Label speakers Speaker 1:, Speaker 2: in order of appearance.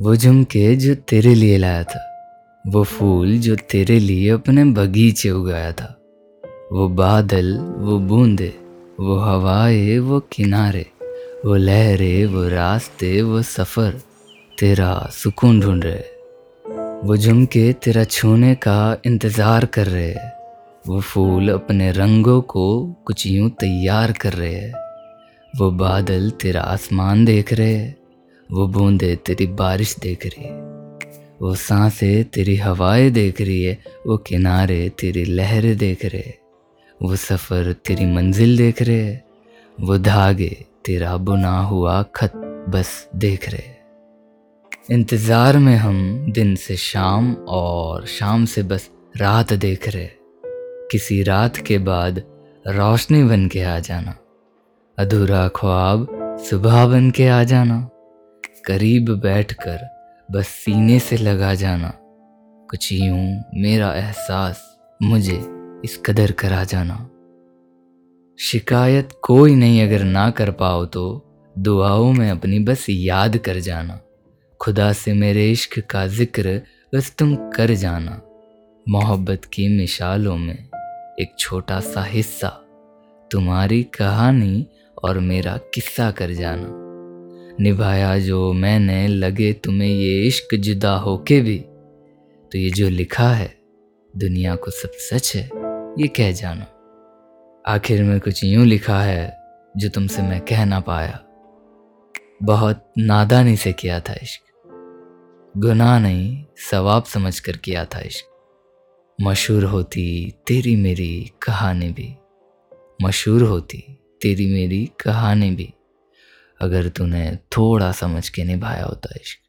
Speaker 1: वो झुमके जो तेरे लिए लाया था। वो फूल जो तेरे लिए अपने बगीचे उगाया था। वो बादल, वो बूंदे, वो हवाए, वो किनारे, वो लहरें, वो रास्ते, वो सफ़र, तेरा सुकून ढूंढ रहे। वो झुमके तेरा छूने का इंतज़ार कर रहे। हैं वो फूल अपने रंगों को कुछ यूँ तैयार कर रहे। हैं वो बादल तेरा आसमान देख रहे। हैं वो बूंदे तेरी बारिश देख रही है, वो साँसें तेरी हवाएँ देख रही है, वो किनारे तेरी लहरें देख रहे वो सफ़र तेरी मंजिल देख रहे वो धागे तेरा बुना हुआ खत बस देख रहे इंतज़ार में हम दिन से शाम और शाम से बस रात देख रहे किसी रात के बाद रोशनी बन के आ जाना, अधूरा ख्वाब सुबह बन के आ जाना करीब बैठकर बस सीने से लगा जाना। कुछ यूँ मेरा एहसास मुझे इस कदर करा जाना। शिकायत कोई नहीं अगर ना कर पाओ तो दुआओं में अपनी बस याद कर जाना। खुदा से मेरे इश्क का ज़िक्र बस तुम कर जाना। मोहब्बत की मिसालों में एक छोटा सा हिस्सा, तुम्हारी कहानी और मेरा किस्सा कर जाना। निभाया जो मैंने, लगे तुम्हें ये इश्क जुदा होके भी। तो ये जो लिखा है, दुनिया को सब सच है, ये कह जाना। आखिर में कुछ यूँ लिखा है, जो तुमसे मैं कह ना पाया। बहुत नादानी से किया था इश्क। गुनाह नहीं, सवाब समझ कर किया था इश्क। मशहूर होती तेरी मेरी कहानी भी। मशहूर होती तेरी मेरी कहानी भी। अगर तूने थोड़ा समझ के निभाया होता इश्क।